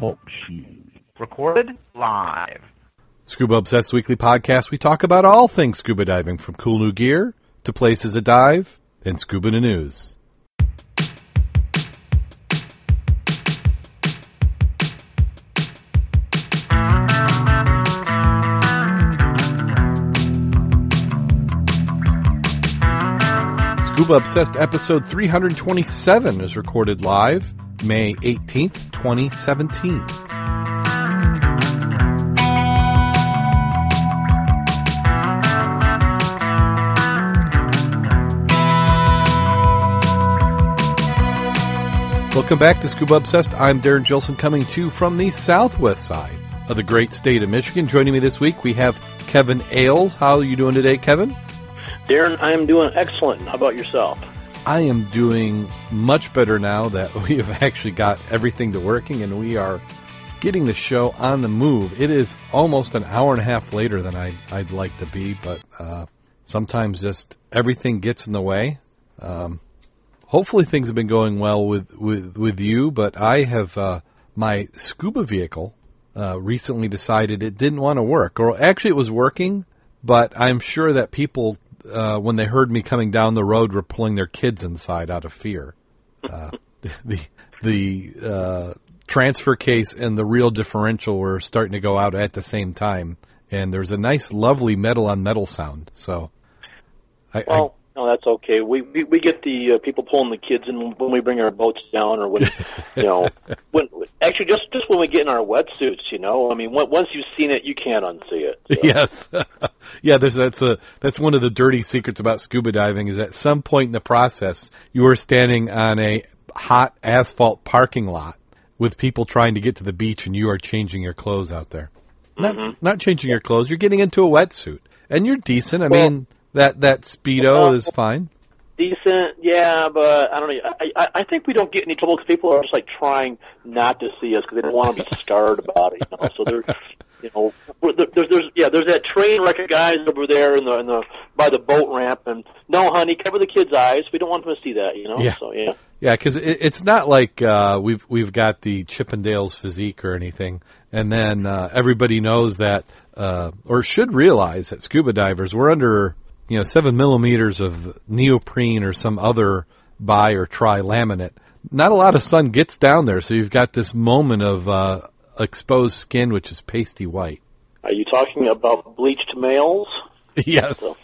Talk shoes. Recorded live. Scuba Obsessed Weekly Podcast, we talk about all things scuba diving, from cool new gear to places to dive and scuba to news. Scuba Obsessed episode 327 is recorded live May 18th, 2017. Welcome back to Scuba Obsessed. I'm Darrin Gilson coming to you from the southwest side of the great state of Michigan. Joining me this week, we have Kevin Ailes. How are you doing today, Kevin? Darrin, I am doing excellent. How about yourself? I am doing much better now that we have actually got everything to working and we are getting the show on the move. It is almost an hour and a half later than I, would like to be, but uh, sometimes just everything gets in the way. Um, hopefully things have been going well with, with, with you, but I have uh, my scuba vehicle uh, recently decided it didn't want to work, or actually it was working, but I'm sure that people uh, when they heard me coming down the road were pulling their kids inside out of fear. Uh, the the uh, transfer case and the real differential were starting to go out at the same time, and there's a nice, lovely metal on metal sound. So, I, well, no, that's okay. We we, we get the uh, people pulling the kids in when we bring our boats down, or when you know, when actually just just when we get in our wetsuits. You know, I mean, once you've seen it, you can't unsee it. So. Yes, yeah. There's that's a that's one of the dirty secrets about scuba diving is at some point in the process you are standing on a hot asphalt parking lot with people trying to get to the beach, and you are changing your clothes out there. Not mm-hmm. not changing your clothes. You're getting into a wetsuit, and you're decent. I well, mean that that speedo uh, is fine. Decent, yeah, but I don't know. I, I I think we don't get any trouble because people are just like trying not to see us because they don't want to be scarred about it. You know? So they're, you know, there's there's yeah, there's that train wreck of guys over there in the in the by the boat ramp, and no, honey, cover the kids' eyes. We don't want them to see that. You know. Yeah. So yeah. Yeah, because it, it's not like uh, we've we've got the Chippendales physique or anything, and then uh, everybody knows that uh, or should realize that scuba divers we're under you know, seven millimeters of neoprene or some other bi or tri laminate. Not a lot of sun gets down there, so you've got this moment of uh, exposed skin, which is pasty white. Are you talking about bleached males? yes. So.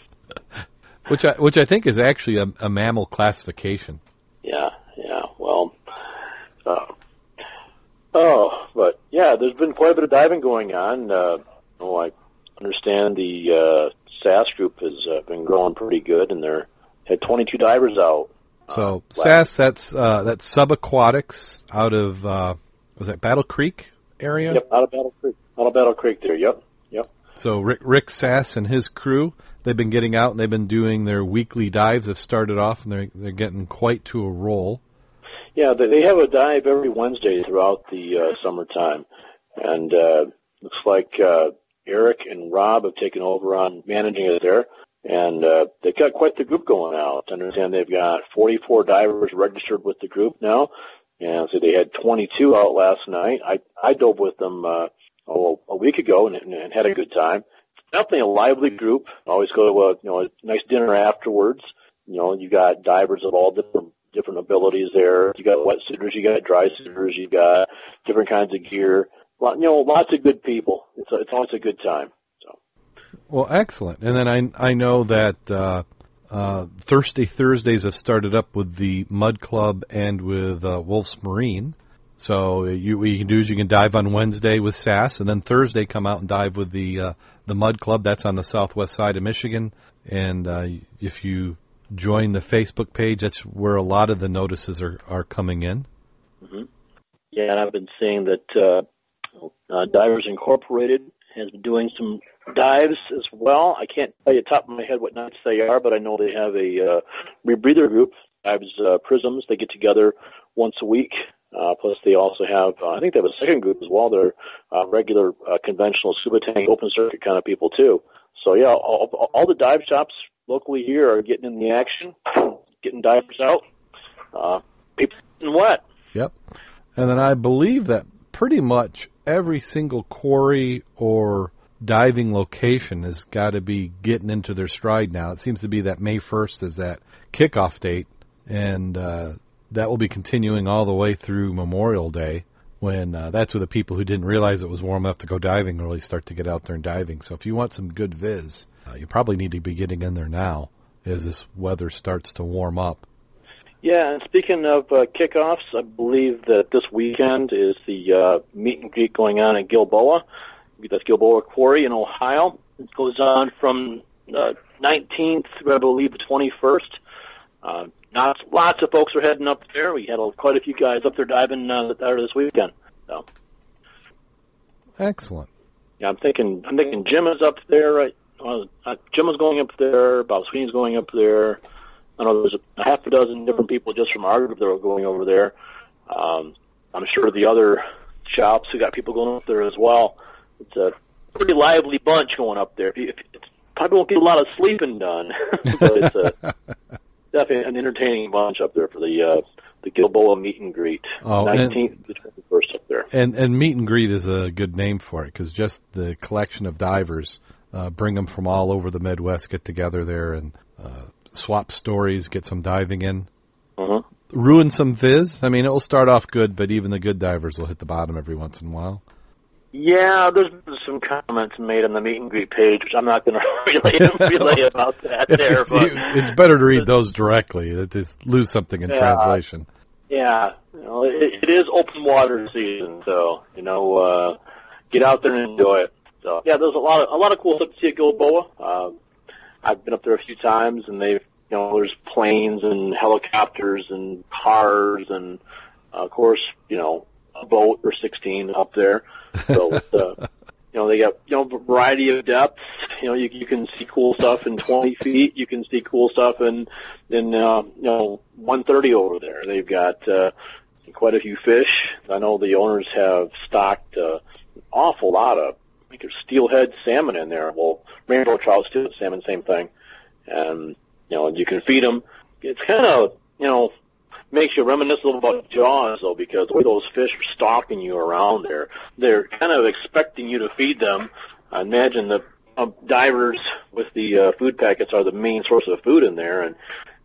which I which I think is actually a, a mammal classification. Yeah, yeah. Well, uh, oh, but yeah, there's been quite a bit of diving going on. Uh, oh, I understand the uh, SAS group has uh, been growing pretty good, and they're had 22 divers out. So uh, SAS, that's uh, that's subaquatics out of uh, was that Battle Creek area? Yep, out of Battle Creek, out of Battle Creek there. Yep, yep. So Rick, Rick Sass and his crew, they've been getting out and they've been doing their weekly dives. Have started off and they're they're getting quite to a roll. Yeah, they have a dive every Wednesday throughout the uh, summertime, and uh, looks like uh, Eric and Rob have taken over on managing it there, and uh, they've got quite the group going out. I understand they've got 44 divers registered with the group now, and so they had 22 out last night. I I dove with them uh, oh, a week ago and, and had a good time. Definitely a lively group. Always go to a you know a nice dinner afterwards. You know, you got divers of all different different abilities there. You got wet wetsuiters, you got dry suiters, you got different kinds of gear you know, lots of good people. It's a, it's always a good time. So. Well, excellent. And then I I know that uh, uh, Thirsty Thursdays have started up with the Mud Club and with uh, Wolf's Marine. So you what you can do is you can dive on Wednesday with SAS, and then Thursday come out and dive with the uh, the Mud Club. That's on the southwest side of Michigan. And uh, if you join the Facebook page, that's where a lot of the notices are, are coming in. Mm-hmm. Yeah, and I've been seeing that uh, Divers Incorporated has been doing some dives as well. I can't tell you top of my head what nights they are, but I know they have a uh, rebreather group, Dives uh, Prisms. They get together once a week. Uh, plus, they also have, uh, I think they have a second group as well. They're uh, regular uh, conventional scuba tank open circuit kind of people too. So yeah, all, all the dive shops locally here are getting in the action, getting divers out. Uh, people getting wet. Yep. And then I believe that pretty much every single quarry or diving location has got to be getting into their stride now. It seems to be that May 1st is that kickoff date, and uh, that will be continuing all the way through Memorial Day. When uh, that's where the people who didn't realize it was warm enough to go diving really start to get out there and diving. So if you want some good viz, uh, you probably need to be getting in there now as this weather starts to warm up. Yeah, and speaking of uh, kickoffs, I believe that this weekend is the uh, meet and greet going on in Gilboa. That's Gilboa Quarry in Ohio. It goes on from uh, 19th, I believe, the 21st. Uh, lots, lots of folks are heading up there. We had a, quite a few guys up there diving uh, there this weekend. So. Excellent. Yeah, I'm thinking. I'm thinking Jim is up there. Right? Uh, Jim is going up there. Bob Sweeney's going up there. I know there's a half a dozen different people just from our group that are going over there. Um, I'm sure the other shops who got people going up there as well. It's a pretty lively bunch going up there. If you, if, probably won't get a lot of sleeping done, but it's a, definitely an entertaining bunch up there for the uh, the Gilboa meet and greet. Oh, nineteenth to twenty first up there. And and meet and greet is a good name for it because just the collection of divers uh, bring them from all over the Midwest get together there and uh, swap stories, get some diving in. Uh-huh. Ruin some viz. I mean, it will start off good, but even the good divers will hit the bottom every once in a while. Yeah, there's been some comments made on the meet and greet page, which I'm not going to relay, relay about that there. But it's better to read those directly to lose something in Yeah. translation. yeah, you know, it, it is open water season, so you know, uh, get out there and enjoy it. So yeah, there's a lot of a lot of cool stuff to see at Gilboa. Um, I've been up there a few times, and they've you know there's planes and helicopters and cars and uh, of course you know a boat or 16 up there. So uh, you know they got you know a variety of depths. You know you you can see cool stuff in 20 feet. You can see cool stuff in in uh, you know 130 over there. They've got uh, quite a few fish. I know the owners have stocked uh, an awful lot of Think there's steelhead salmon in there. Well, rainbow trout, steelhead salmon, same thing. And you know you can feed them. It's kind of you know makes you reminisce a little about Jaws though, because the way those fish are stalking you around there, they're kind of expecting you to feed them. I imagine the uh, divers with the uh, food packets are the main source of food in there, and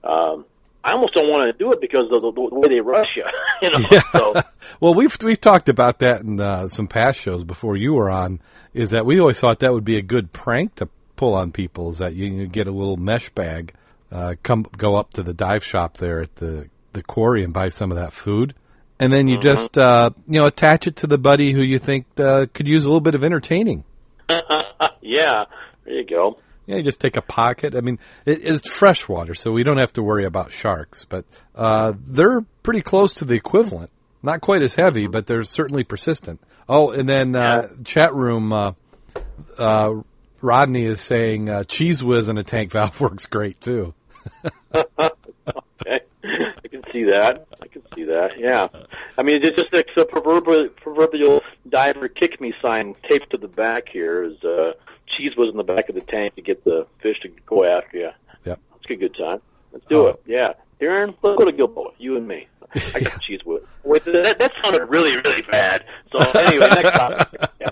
um, I almost don't want to do it because of the, the way they rush you. you know, Yeah. so well, we've we've talked about that in uh, some past shows before you were on. Is that we always thought that would be a good prank to pull on people? Is that you, you get a little mesh bag, uh, come go up to the dive shop there at the the quarry and buy some of that food, and then you just uh, you know attach it to the buddy who you think uh, could use a little bit of entertaining. yeah, there you go. Yeah, you just take a pocket. I mean, it, it's freshwater, so we don't have to worry about sharks, but uh, they're pretty close to the equivalent. Not quite as heavy, but they're certainly persistent. Oh, and then uh, chat room, uh, uh, Rodney is saying uh, Cheez Whiz in a tank valve works great too. Okay. I can see that. I can see that. Yeah. I mean, it's just like the proverbial, proverbial diver kick me sign taped to the back here is uh, Cheez Whiz in the back of the tank to get the fish to go after you. Yep. Let's get a good time. Let's do it. Yeah. Aaron, let's go to Gilboa. You and me. I got Cheez Whiz. Wait, that, that sounded really, really bad. So anyway, next topic. Yeah.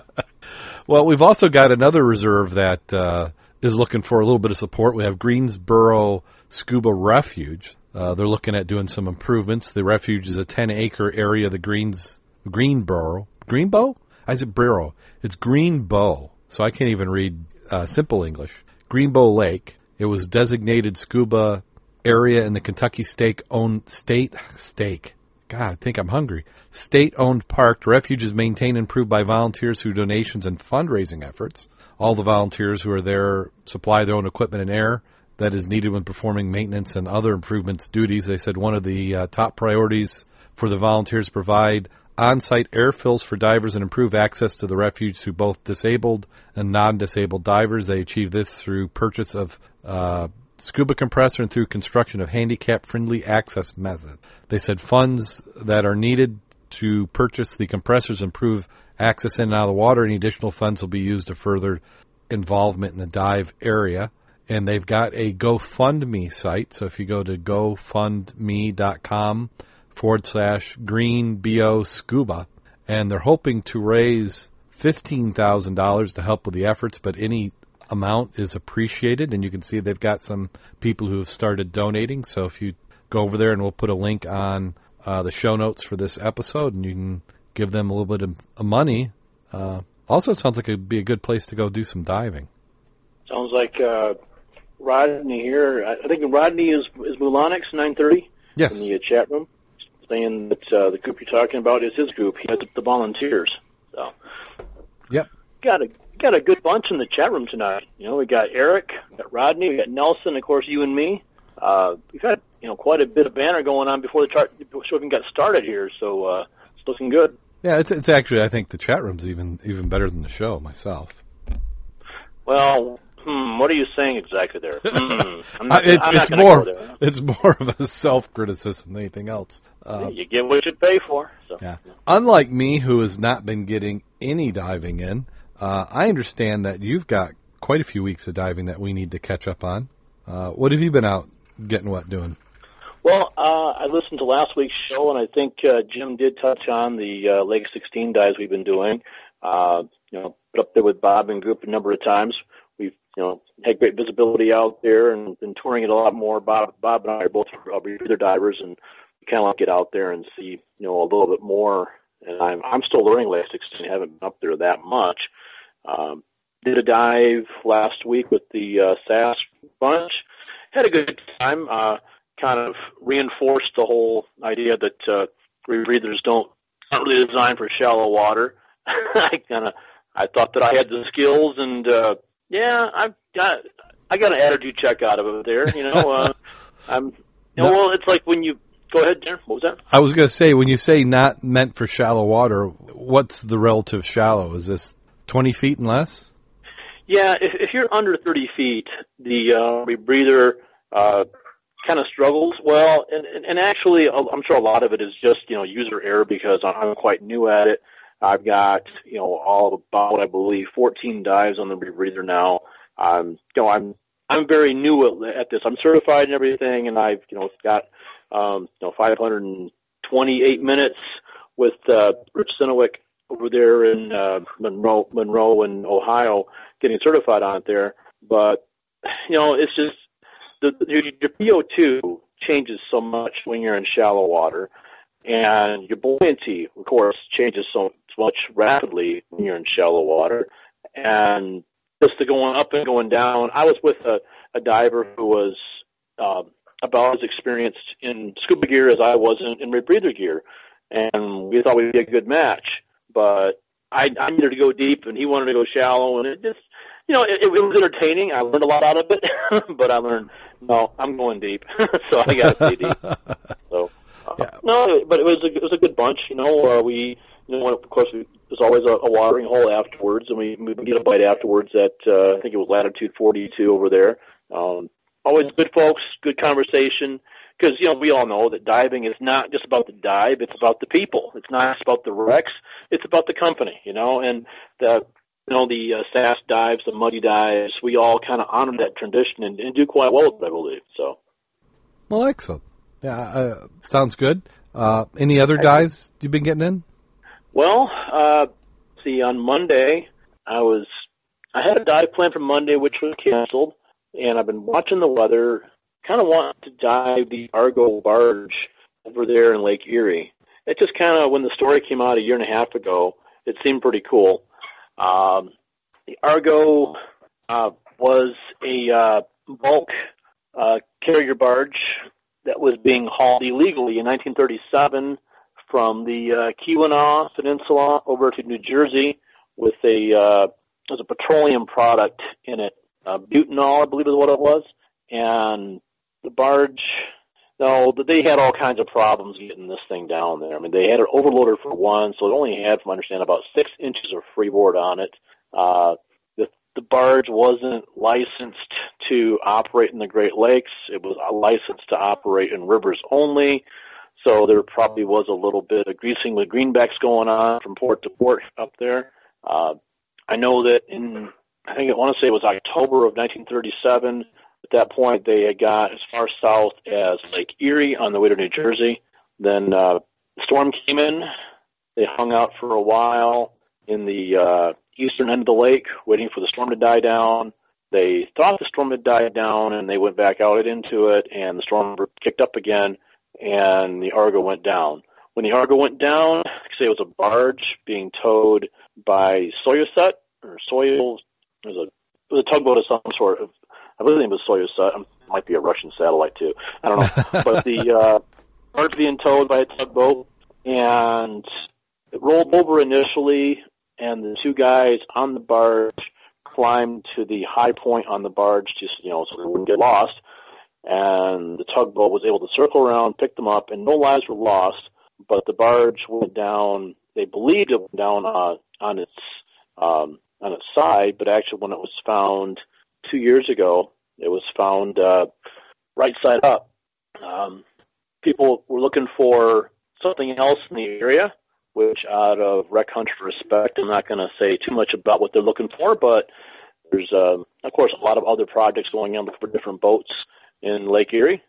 Well, we've also got another reserve that uh, is looking for a little bit of support. We have Greensboro Scuba Refuge. Uh, they're looking at doing some improvements. The refuge is a 10 acre area of the Greens, Greenboro. Greenbo? I said Borough. It's Greenbo. So I can't even read uh, simple English. Greenbo Lake. It was designated scuba area in the Kentucky state owned state stake. God, I think I'm hungry. State owned park. The refuge is maintained and improved by volunteers through donations and fundraising efforts. All the volunteers who are there supply their own equipment and air that is needed when performing maintenance and other improvements duties. They said one of the uh, top priorities for the volunteers provide on-site air fills for divers and improve access to the refuge to both disabled and non-disabled divers. They achieve this through purchase of uh, scuba compressor and through construction of handicap-friendly access method. They said funds that are needed to purchase the compressors improve access in and out of the water. Any additional funds will be used to further involvement in the dive area. And they've got a GoFundMe site. So if you go to gofundme.com forward slash green bo scuba, and they're hoping to raise fifteen thousand dollars to help with the efforts. But any amount is appreciated, and you can see they've got some people who have started donating. So if you go over there, and we'll put a link on uh, the show notes for this episode, and you can give them a little bit of, of money. Uh, also, it sounds like it'd be a good place to go do some diving. Sounds like uh, Rodney here. I think Rodney is is Mulanix nine thirty. Yes. In the uh, chat room, saying that uh, the group you're talking about is his group. He has the volunteers. So. Yep. Got a got a good bunch in the chat room tonight. You know, we got Eric, we got Rodney, we got Nelson, of course, you and me. Uh, we've had you know quite a bit of banner going on before the chart before we even got started here, so uh, it's looking good. Yeah, it's it's actually I think the chat room's even even better than the show myself. Well, hmm, what are you saying exactly there? Hmm, I'm not, it's it's more it's more of a self criticism than anything else. Uh, you get what you pay for. So. yeah. Unlike me, who has not been getting any diving in, uh, I understand that you've got quite a few weeks of diving that we need to catch up on. Uh, what have you been out getting what doing? Well, uh, I listened to last week's show, and I think uh, Jim did touch on the uh, Lake 16 dives we've been doing. Uh, you know, up there with Bob and group a number of times. You know had great visibility out there and been touring it a lot more. Bob, Bob and I are both uh, divers, and kind of like get out there and see you know a little bit more. And I'm I'm still learning Lake 16. I haven't been up there that much. Um, did a dive last week with the uh, SAS bunch. Had a good time. Uh, kind of reinforced the whole idea that uh, rebreathers don't aren't really designed for shallow water. I kind of I thought that I had the skills, and uh, yeah, I've got I got an attitude check out of it there. You know, uh, I'm you know, No. well, it's like when you go ahead, Darrin. What was that? I was going to say when you say not meant for shallow water, what's the relative shallow? Is this twenty feet and less? Yeah, if, if you're under 30 feet, the uh, rebreather uh, kind of struggles. Well, and, and, and actually, I'm sure a lot of it is just you know user error because I'm quite new at it. I've got you know all about I believe 14 dives on the rebreather now. Um, you know I'm I'm very new at, at this. I'm certified and everything, and I've you know got um, you know 528 minutes with uh, Rich Sinowick over there in uh, Monroe, Monroe, in Ohio, getting certified on it there. But you know, it's just the, your, your PO2 changes so much when you're in shallow water, and your buoyancy, of course, changes so much rapidly when you're in shallow water, and just the going up and going down. I was with a, a diver who was um, about as experienced in scuba gear as I was in, in rebreather gear, and we thought we'd be a good match. But I, I needed to go deep, and he wanted to go shallow, and it just, you know, it, it was entertaining. I learned a lot out of it, but I learned no, I'm going deep, so I got to stay deep. So uh, Yeah. no, but it was a, it was a good bunch. You know, uh, we you know of course we, there's always a, a watering hole afterwards, and we we get a bite afterwards at uh, I think it was latitude 42 over there. Um, always good folks, good conversation. Because you know we all know that diving is not just about the dive; it's about the people. It's not just about the wrecks; it's about the company. You know, and the you know the uh, SAS dives, the muddy dives. We all kind of honor that tradition and, and do quite well, with it, I believe. So. Well, excellent. Yeah, uh, sounds good. Uh, any other dives you've been getting in? Well, uh, see, on Monday, I was, I had a dive plan for Monday, which was canceled, and I've been watching the weather, kind of want to dive the Argo barge over there in Lake Erie. It just kind of, when the story came out a year and a half ago, it seemed pretty cool. Um, the Argo, uh, was a, uh, bulk, uh, carrier barge that was being hauled illegally in 1937 from the uh, Keweenaw Peninsula over to New Jersey with a uh, there's a petroleum product in it, uh, butanol, I believe is what it was, and the barge. No, they had all kinds of problems getting this thing down there. I mean, they had it overloaded for one, so it only had, from I understand, about six inches of freeboard on it. Uh, the, barge wasn't licensed to operate in the Great Lakes. It was licensed to operate in rivers only. So there probably was a little bit of greasing with greenbacks going on from port to port up there. Uh, I know that in, I think I want to say it was October of 1937. At that point, they had got as far south as Lake Erie on the way to New Jersey. Then uh, storm came in. They hung out for a while in the uh, eastern end of the lake, waiting for the storm to die down. They thought the storm had died down, and they went back out into it, and the storm kicked up again, and the Argo went down. When the Argo went down, say it was a barge being towed by Soyuzet or Soyuz. It was a, it was a tugboat of some sort. Of, I believe it was Soyuzet. It might be a Russian satellite too. I don't know. but the uh, barge being towed by a tugboat, and it rolled over initially, and the two guys on the barge climbed to the high point on the barge, just you know, so they wouldn't get lost. And the tugboat was able to circle around, pick them up, and no lives were lost. But the barge went down. They believed it went down uh, on its um, on its side, but actually, when it was found two years ago, it was found uh, right side up. Um, people were looking for something else in the area, which out of Wreck Hunter respect, I'm not going to say too much about what they're looking for, but there's, uh, of course, a lot of other projects going on for different boats in Lake Erie.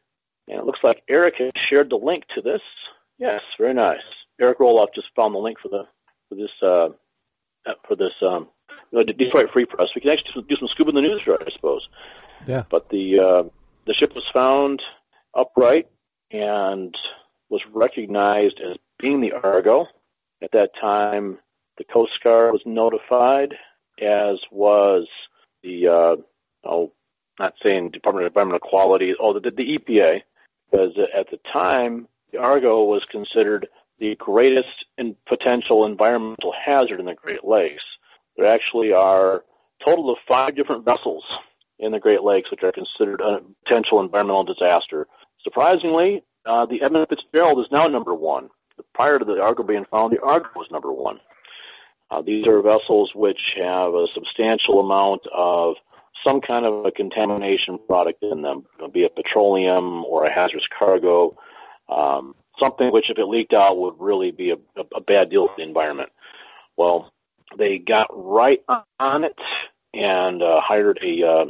And it looks like Eric has shared the link to this. Yes, very nice. Eric Roloff just found the link for the for this uh, for this um, you know, Detroit Free Press. We can actually do some scuba in the news for it, I suppose. Yeah. But the uh, the ship was found upright and was recognized as being the Argo. At that time, the Coast Guard was notified, as was the uh, oh, not saying Department of Environmental Quality, oh, the, the EPA, because at the time the Argo was considered the greatest in potential environmental hazard in the Great Lakes. There actually are a total of five different vessels in the Great Lakes which are considered a potential environmental disaster. Surprisingly, uh, the Edmund Fitzgerald is now number one. Prior to the Argo being found, the Argo was number one. Uh, these are vessels which have a substantial amount of some kind of a contamination product in them, be it petroleum or a hazardous cargo, um, something which, if it leaked out, would really be a, a, a bad deal for the environment. Well, they got right on it and uh, hired a uh,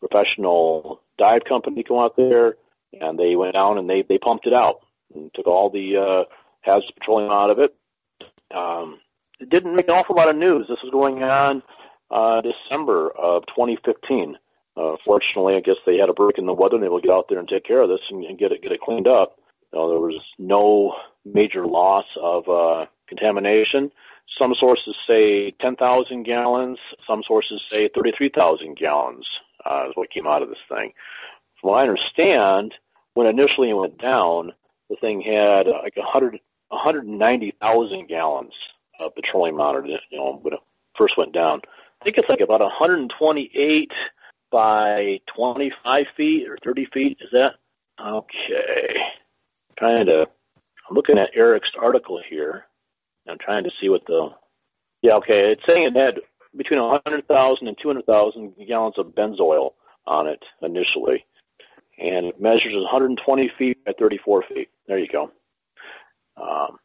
professional dive company to go out there, and they went down and they they pumped it out and took all the uh, hazardous petroleum out of it. Um, it didn't make an awful lot of news. This was going on uh, December of 2015. Uh, fortunately, I guess they had a break in the weather and they will get out there and take care of this and, and get it get it cleaned up. You know, there was no major loss of uh, contamination. Some sources say 10,000 gallons. Some sources say 33,000 gallons uh, is what came out of this thing. From what I understand, when initially it went down, the thing had uh, like 100, 190,000 gallons of petroleum on it. You know, when it first went down. I think it's like about 128 by 25 feet or 30 feet. Is that okay? Kind of. I'm looking at Eric's article here. I'm trying to see what the. Yeah, okay. It's saying it had between 100,000 and 200,000 gallons of benzol on it initially, and it measures 120 feet by 34 feet. There you go. Um,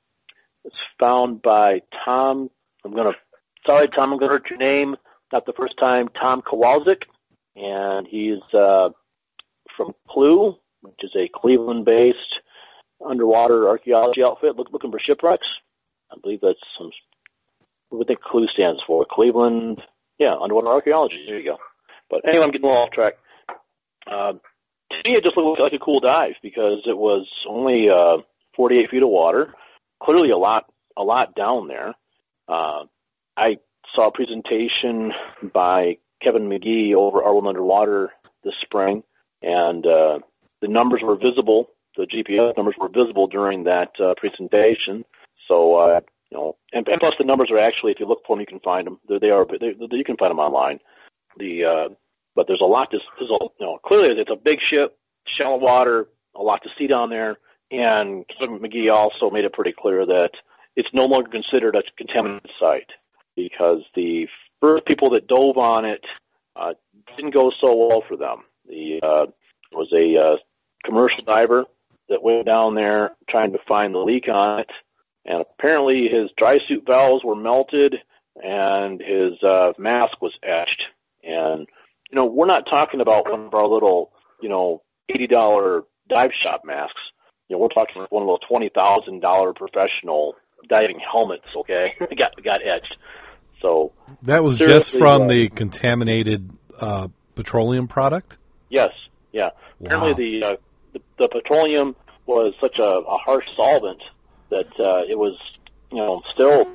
it's found by Tom. I'm gonna. Sorry, Tom. I'm gonna hurt your name. Not the first time. Tom Kowalczk, and he's uh, from Clue, which is a Cleveland-based underwater archaeology outfit look, looking for shipwrecks. I believe that's some what the Clue stands for. Cleveland, yeah, underwater archaeology. There you go. But anyway, I'm getting a little off track. Uh, to me, it just looked like a cool dive because it was only uh, 48 feet of water. Clearly, a lot, a lot down there. Uh, I saw a presentation by Kevin Magee over Our Underwater this spring, and uh, the numbers were visible. The GPS numbers were visible during that uh, presentation. So uh, you know, and, and plus the numbers are actually, if you look for them, you can find them. They're, they are, they, you can find them online. The uh, but there's a lot. To, there's a, you know, clearly it's a big ship, shallow water, a lot to see down there. And Kevin Magee also made it pretty clear that it's no longer considered a contaminated site because the first people that dove on it uh, didn't go so well for them. The uh, was a uh, commercial diver that went down there trying to find the leak on it and apparently his dry suit valves were melted and his uh, mask was etched. And you know, we're not talking about one of our little, you know, eighty dollar dive shop masks. You know, we're talking one of those twenty thousand dollar professional diving helmets. Okay, got got etched. So that was just from uh, the contaminated uh, petroleum product. Yes, yeah. Wow. Apparently, the, uh, the, the petroleum was such a, a harsh solvent that uh, it was, you know, still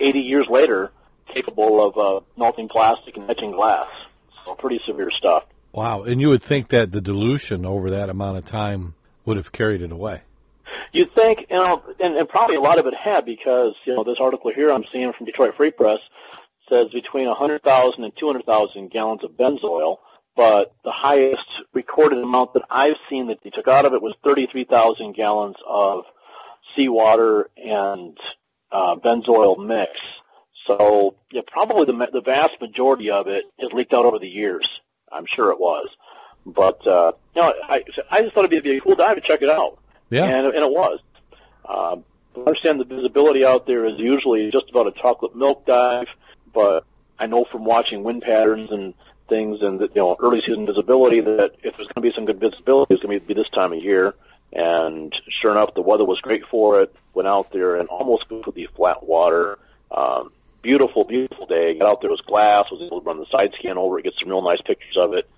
80 years later capable of uh, melting plastic and etching glass. So pretty severe stuff. Wow, and you would think that the dilution over that amount of time would have carried it away. You'd think, you know, and, and probably a lot of it had because, you know, this article here I'm seeing from Detroit Free Press says between 100,000 and 200,000 gallons of Benzol, but the highest recorded amount that I've seen that they took out of it was 33,000 gallons of seawater and uh, Benzol mix. So, yeah, probably the, the vast majority of it has leaked out over the years. I'm sure it was. But, uh, you know, I, I just thought it'd be a cool dive to check it out. Yeah. And, and it was. Um, I understand the visibility out there is usually just about a chocolate milk dive, but I know from watching wind patterns and things and the, you know early season visibility that if there's going to be some good visibility, it's going to be this time of year. And sure enough, the weather was great for it. Went out there and almost completely flat water. Um, beautiful, beautiful day. Got out there, was glass. Was able to run the side scan over it, get some real nice pictures of it.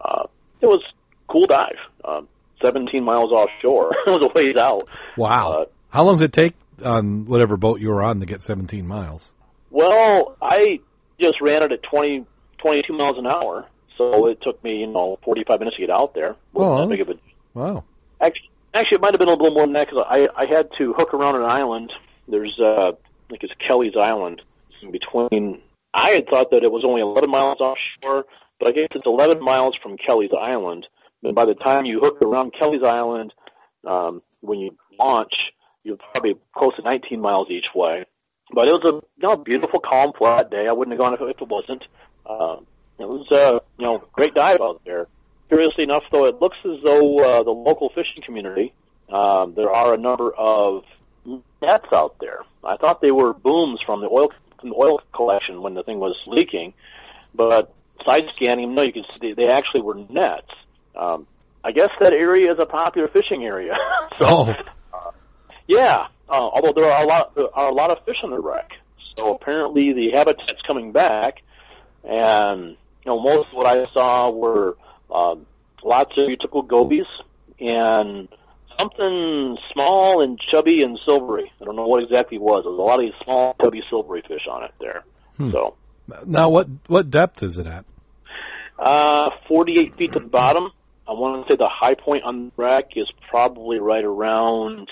Uh, it was cool dive. Um, 17 miles offshore. it was a ways out. Wow. Uh, How long does it take on whatever boat you were on to get 17 miles? Well, I just ran it at 20, 22 miles an hour, so it took me, you know, 45 minutes to get out there. Oh, big of a, wow. Actually, actually, it might have been a little more than that because I, I had to hook around an island. There's, uh, I think it's Kelleys Island in between. I had thought that it was only 11 miles offshore, but I guess it's 11 miles from Kelleys Island. And by the time you hook around Kelleys Island, um, when you launch, you're probably close to 19 miles each way. But it was a you know, beautiful, calm, flat day. I wouldn't have gone if, if it wasn't. Uh, it was uh, you know great dive out there. Curiously enough, though, it looks as though uh, the local fishing community um, there are a number of nets out there. I thought they were booms from the oil from the oil collection when the thing was leaking, but side scanning, no, you can see they actually were nets. Um, I guess that area is a popular fishing area. so, oh. uh, yeah. Uh, although there are a lot there are a lot of fish on the wreck, so apparently the habitat's coming back, and you know most of what I saw were um, lots of your typical gobies and something small and chubby and silvery. I don't know what exactly it was. There was a lot of these small, chubby, silvery fish on it there. Hmm. So now, what what depth is it at? Uh, 48 feet to the bottom. I want to say the high point on the wreck is probably right around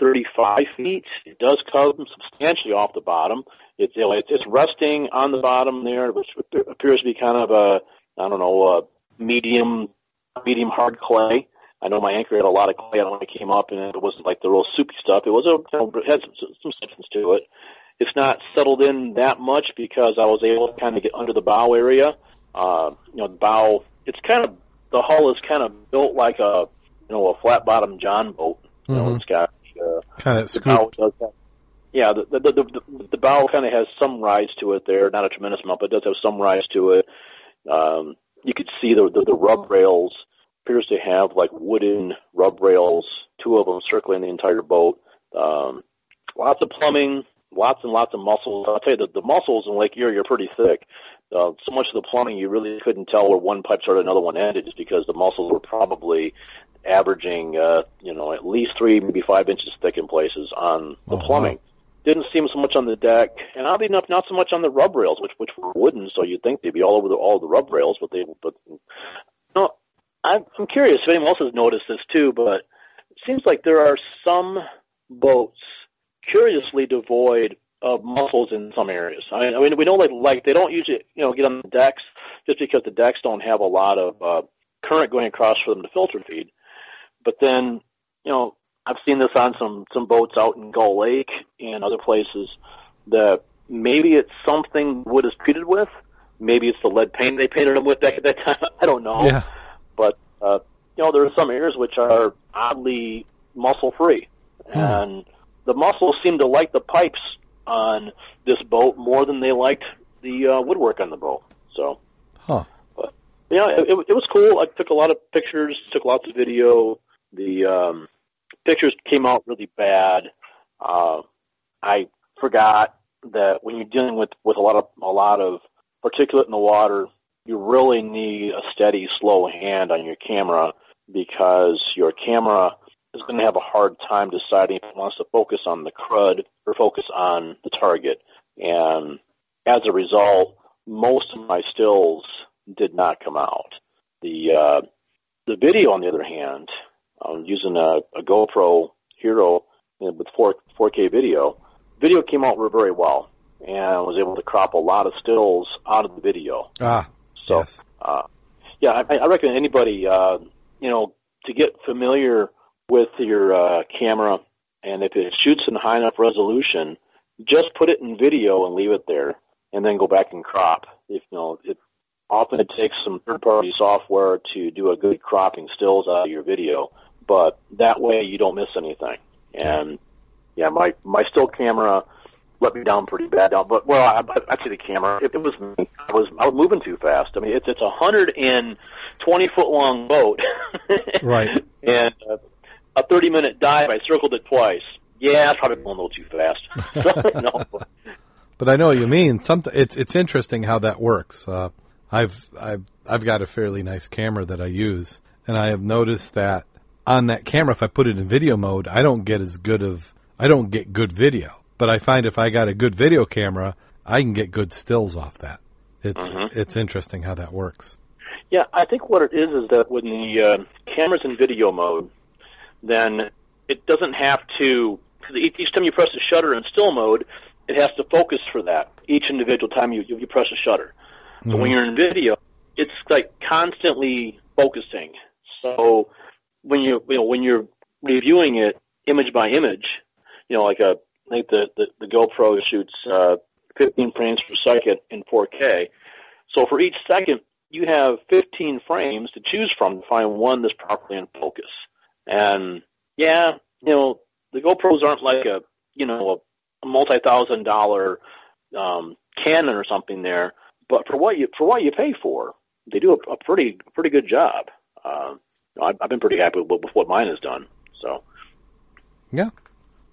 35 feet. It does come substantially off the bottom. It's, it's, resting on the bottom there, which appears to be kind of a, I don't know, a medium, medium hard clay. I know my anchor had a lot of clay on when it came up, and it wasn't like the real soupy stuff. It was a, you know, had some, some substance to it. It's not settled in that much because I was able to kind of get under the bow area. Uh, you know, the bow, it's kind of, the hull is kind of built like a, you know, a flat bottom John boat. You mm-hmm. know, it's got, uh, kind of the bow does have, yeah, the, the, the, the, the bow kind of has some rise to it there, not a tremendous amount, but it does have some rise to it. Um, you could see the, the, the rub rails appears to have like wooden rub rails, two of them circling the entire boat. Um, lots of plumbing, lots and lots of mussels. I'll tell you, the, the mussels in Lake Erie are pretty thick. Uh, so much of the plumbing you really couldn't tell where one pipe started, another one ended, just because the mussels were probably averaging, uh, you know, at least three, maybe five inches thick in places on the uh-huh. plumbing. Didn't seem so much on the deck, and oddly enough, not so much on the rub rails, which which were wooden. So you'd think they'd be all over the all the rub rails, but they but no. I'm I'm curious if anyone else has noticed this too, but it seems like there are some boats curiously devoid of mussels in some areas. I mean, I mean, we know like like they don't usually you know get on the decks just because the decks don't have a lot of uh, current going across for them to filter feed. But then you know I've seen this on some some boats out in Gull Lake and other places that maybe it's something wood is treated with. Maybe it's the lead paint they painted them with back at that time. I don't know. Yeah. But uh, you know there are some areas which are oddly mussel free, hmm. and the mussels seem to like the pipes on this boat more than they liked the uh, woodwork on the boat. So, huh? But yeah, it, it was cool. I took a lot of pictures, took lots of video. The um, pictures came out really bad. Uh, I forgot that when you're dealing with, with a lot of a lot of particulate in the water, you really need a steady, slow hand on your camera because your camera is going to have a hard time deciding if it wants to focus on the crud or focus on the target. And as a result, most of my stills did not come out. The uh, the video, on the other hand, um, using a, a GoPro Hero with 4, 4K video, video came out very well, and I was able to crop a lot of stills out of the video. Ah, so, yes. uh, yeah, I, I recommend anybody, uh, you know, to get familiar with your uh, camera, and if it shoots in high enough resolution, just put it in video and leave it there, and then go back and crop. If you know, it often it takes some third-party software to do a good cropping stills out of your video, but that way you don't miss anything. And yeah, my my still camera let me down pretty bad. Down, but well, I, I, actually the camera it, it was I was I was moving too fast. I mean, it's it's a hundred and twenty foot long boat, right? And uh, a thirty minute dive. I circled it twice. Yeah, it's probably going a little too fast. no. But I know what you mean. Some it's it's interesting how that works. Uh, I've I've I've got a fairly nice camera that I use, and I have noticed that on that camera, if I put it in video mode, I don't get as good of I don't get good video. But I find if I got a good video camera, I can get good stills off that. It's Mhm. it's interesting how that works. Yeah, I think what it is is that when the uh, camera's in video mode, then it doesn't have to. Each time you press the shutter in still mode, it has to focus for that each individual time you you, press the shutter. But when Mhm. you're in video, it's like constantly focusing. So when you you know when you're reviewing it image by image, you know like a I think the the, the GoPro shoots uh, 15 frames per second in 4K. So for each second, you have 15 frames to choose from to find one that's properly in focus. And yeah, you know the GoPros aren't like a you know a, multi-thousand dollar um, Canon or something there, but for what you for what you pay for, they do a, a pretty pretty good job. Uh, I've, I've been pretty happy with, with what mine has done. So Yeah.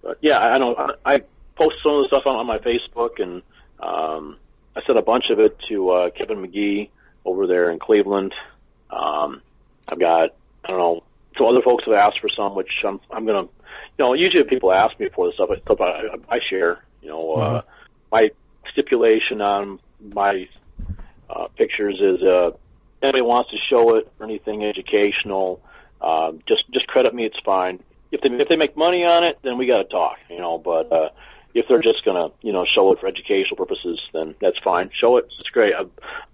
but yeah, I I know I, I post some of the stuff on, on my Facebook, and um, I sent a bunch of it to uh, Kevin Magee over there in Cleveland. Um, I've got I don't know. So other folks have asked for some, which I'm I'm gonna, you know, usually if people ask me for the stuff, I, I, I share. You know, uh, my stipulation on my uh, pictures is uh, anybody wants to show it or anything educational, um, just just credit me. It's fine. If they if they make money on it, then we got to talk. You know, but uh, if they're just gonna you know show it for educational purposes, then that's fine. Show it. It's great. I,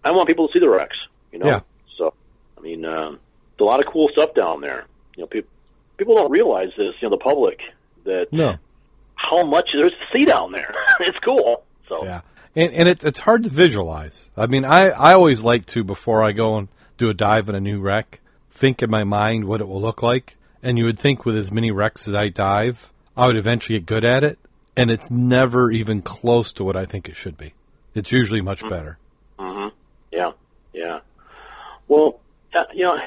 I want people to see the wrecks. You know. Yeah. So I mean, um, there's a lot of cool stuff down there. You know, people people don't realize this. You know, the public that No. how much there's to see down there. it's cool. So Yeah. And and it, it's hard to visualize. I mean, I I always like to before I go and do a dive in a new wreck, think in my mind what it will look like. And you would think with as many wrecks as I dive, I would eventually get good at it. And it's never even close to what I think it should be. It's usually much better. Mm-hmm. Yeah, yeah. Well, uh, you know,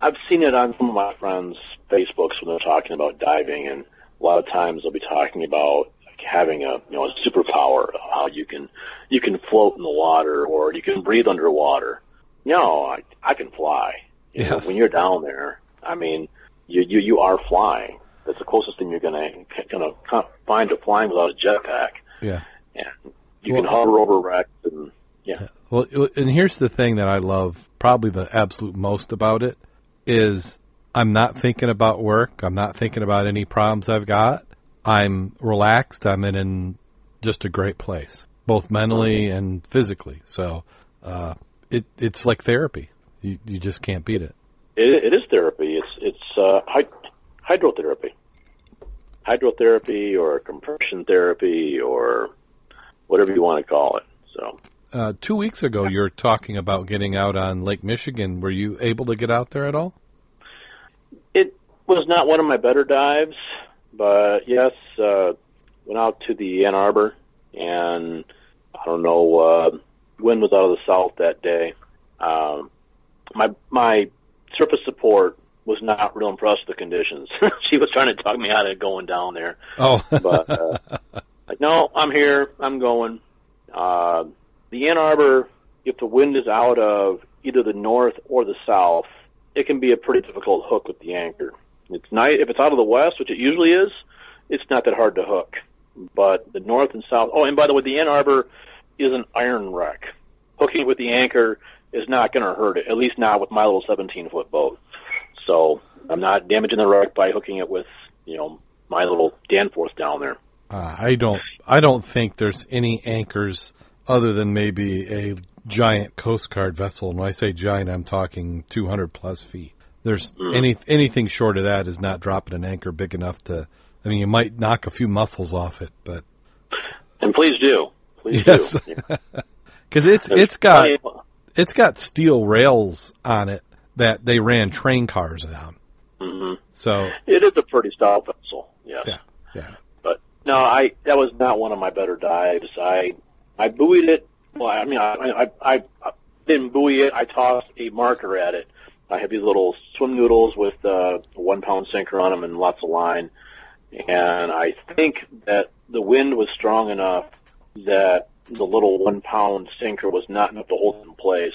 I've seen it on some of my friends' Facebooks when they're talking about diving, and a lot of times they'll be talking about like, having a you know a superpower, how you can you can float in the water or you can breathe underwater. No, I I can fly. You know, Yes. when you're down there, I mean, you you you are flying. That's the closest thing you're gonna gonna find to flying without a jetpack, Yeah. and you can hover over wrecks and yeah. Well, and here's the thing that I love, probably the absolute most about it, is I'm not thinking about work. I'm not thinking about any problems I've got. I'm relaxed. I'm in, in just a great place, both mentally and physically. So uh, it it's like therapy. You you just can't beat it. It, it is therapy. It's it's uh, hy- hydrotherapy, hydrotherapy or compression therapy or whatever you want to call it. So Uh, two weeks ago, you were talking about getting out on Lake Michigan. Were you able to get out there at all? it was not one of my better dives, but yes, uh, went out to the Ann Arbor, and I don't know, uh, wind was out of the south that day. Um, my my surface support was not real impressed with the conditions. she was trying to talk me out of going down there. Oh, but uh, like, no, I'm here. I'm going. Uh, the Ann Arbor, if the wind is out of either the north or the south, it can be a pretty difficult hook with the anchor. It's nice if it's out of the west, which it usually is. It's not that hard to hook. But the north and south. Oh, and by the way, the Ann Arbor is an iron wreck. Hooking with the anchor is not going to hurt it. At least not with my little 17 foot boat. So I'm not damaging the wreck by hooking it with you know my little Danforth down there. Uh, I don't. I don't think there's any anchors other than maybe a giant Coast Guard vessel. And when I say giant, I'm talking 200 plus feet. There's Mm. any anything short of that is not dropping an anchor big enough to. I mean, you might knock a few mussels off it, but And please do, please Yes. do. because it's There's it's got of- it's got steel rails on it that they ran train cars down. Mhm. So It is a pretty stout vessel. Yes. yeah, yeah. But no, I that was not one of my better dives. I I buoyed it. Well, I mean, I I, I, didn't buoy it. I tossed a marker at it. I have these little swim noodles with uh, a one pound sinker on them and lots of line. And I think that the wind was strong enough that the little one pound sinker was not enough to hold it in place.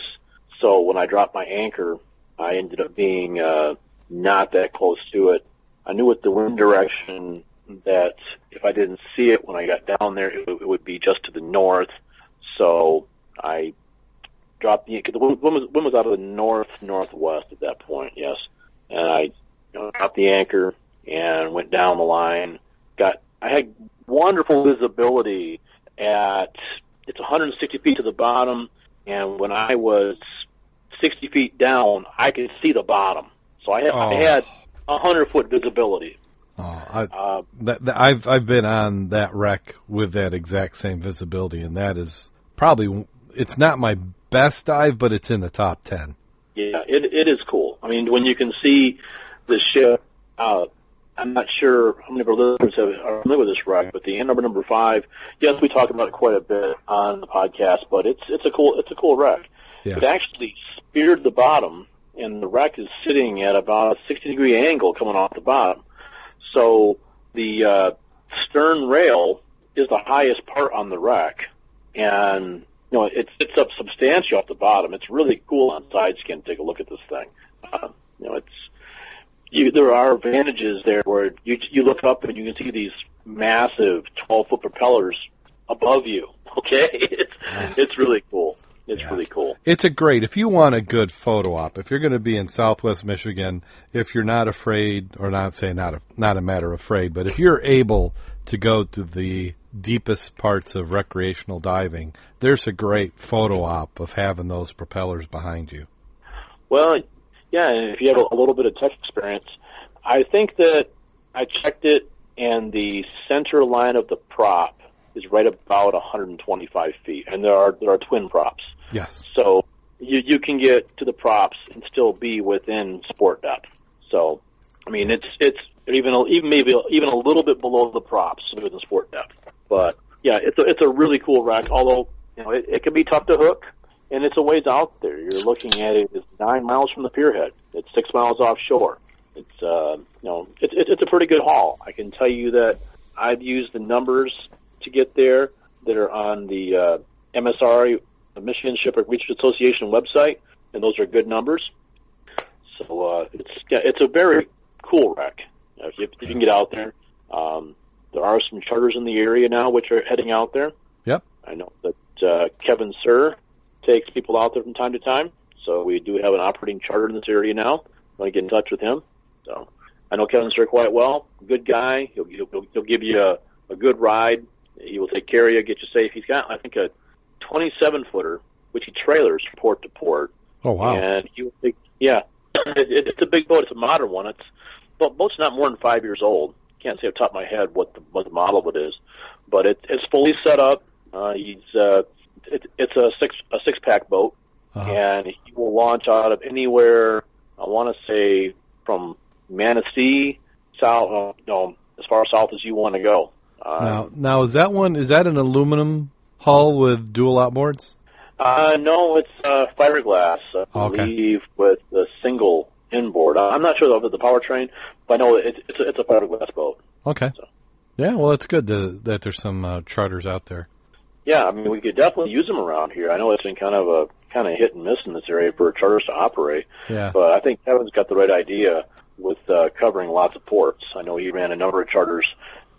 So when I dropped my anchor, I ended up being uh, not that close to it. I knew with the wind direction that if I didn't see it when I got down there, it, it would be just to the north. So I dropped the the wind was, wind was out of the north northwest at that point. Yes, and I you know, dropped the anchor and went down the line. Got I had wonderful visibility at it's 160 feet to the bottom, and when I was 60 feet down, I could see the bottom. So I had, I Oh. had 100 foot visibility. Oh, I, Uh, that, that- I've I've been on that wreck with that exact same visibility, and that is probably it's not my best dive, but it's in the top ten. Yeah, it it is cool. I mean, when you can see the ship, uh, I'm not sure how many of our listeners have, are familiar with this wreck, but the Arbor number five. Yes, we talk about it quite a bit on the podcast, but it's it's a cool it's a cool wreck. Yeah. It actually speared the bottom, and the wreck is sitting at about a 60 degree angle coming off the bottom. So the uh, stern rail is the highest part on the wreck, and you know it sits up substantially off the bottom. It's really cool on side scan. Take a look at this thing. Uh, you know, it's you, there are advantages there where you you look up and you can see these massive 12 foot propellers above you. Okay, it's it's really cool. It's Yeah. really cool. It's a great if you want a good photo op. If you're going to be in Southwest Michigan, if you're not afraid, or not say not a, not a matter of afraid, but if you're able to go to the deepest parts of recreational diving, there's a great photo op of having those propellers behind you. Well, yeah, and if you have a, a little bit of tech experience, I think that I checked it, and the center line of the prop is right about 125 feet, and there are there are twin props, Yes. so you you can get to the props and still be within sport depth. So, I mean, it's it's even even maybe even a little bit below the props within sport depth. But yeah, it's a it's a really cool rack. Although you know it, it can be tough to hook, and it's a ways out there. You're looking at it as nine miles from the pierhead. It's six miles offshore. It's uh, you know it's it's it's a pretty good haul. I can tell you that I've used the numbers to get there that are on the uh, MSRA, the Michigan Shipwreck Research Association website, and those are good numbers. So uh, it's yeah, it's a very cool wreck. You know, if, you, if you can get out there, um, there are some charters in the area now which are heading out there. Yep. I know that uh, Kevin Sir takes people out there from time to time, so we do have an operating charter in this area now. Want to get in touch with him? So I know Kevin Sir quite well. Good guy. He'll he'll, he'll give you a, a good ride. He will take care of you, get you safe. He's got I think a 27 footer which he trailers port to port. Oh wow. And he will take yeah, it, it, it's a big boat. It's a modern one. It's but boat's not more than five years old. Can't say off the top of my head what the what the model of it is, but it, it's fully set up. Uh, he's uh, it, it's a six a six pack boat, Uh-huh. and he will launch out of anywhere. I want to say from Manistee south, uh, no, as far south as you want to go. Uh, Now, now is that one? Is that an aluminum hull with dual outboards? Uh, no, it's uh, fiberglass, I Okay. believe, with the single inboard. I'm not sure of the powertrain, but I know it's it's a, it's a fiberglass boat. Okay. So. Yeah, well, it's good to, that there's some uh, charters out there. Yeah, I mean we could definitely use them around here. I know it's been kind of a kind of hit and miss in this area for charters to operate, Yeah. but I think Kevin's got the right idea with uh, covering lots of ports. I know he ran a number of charters.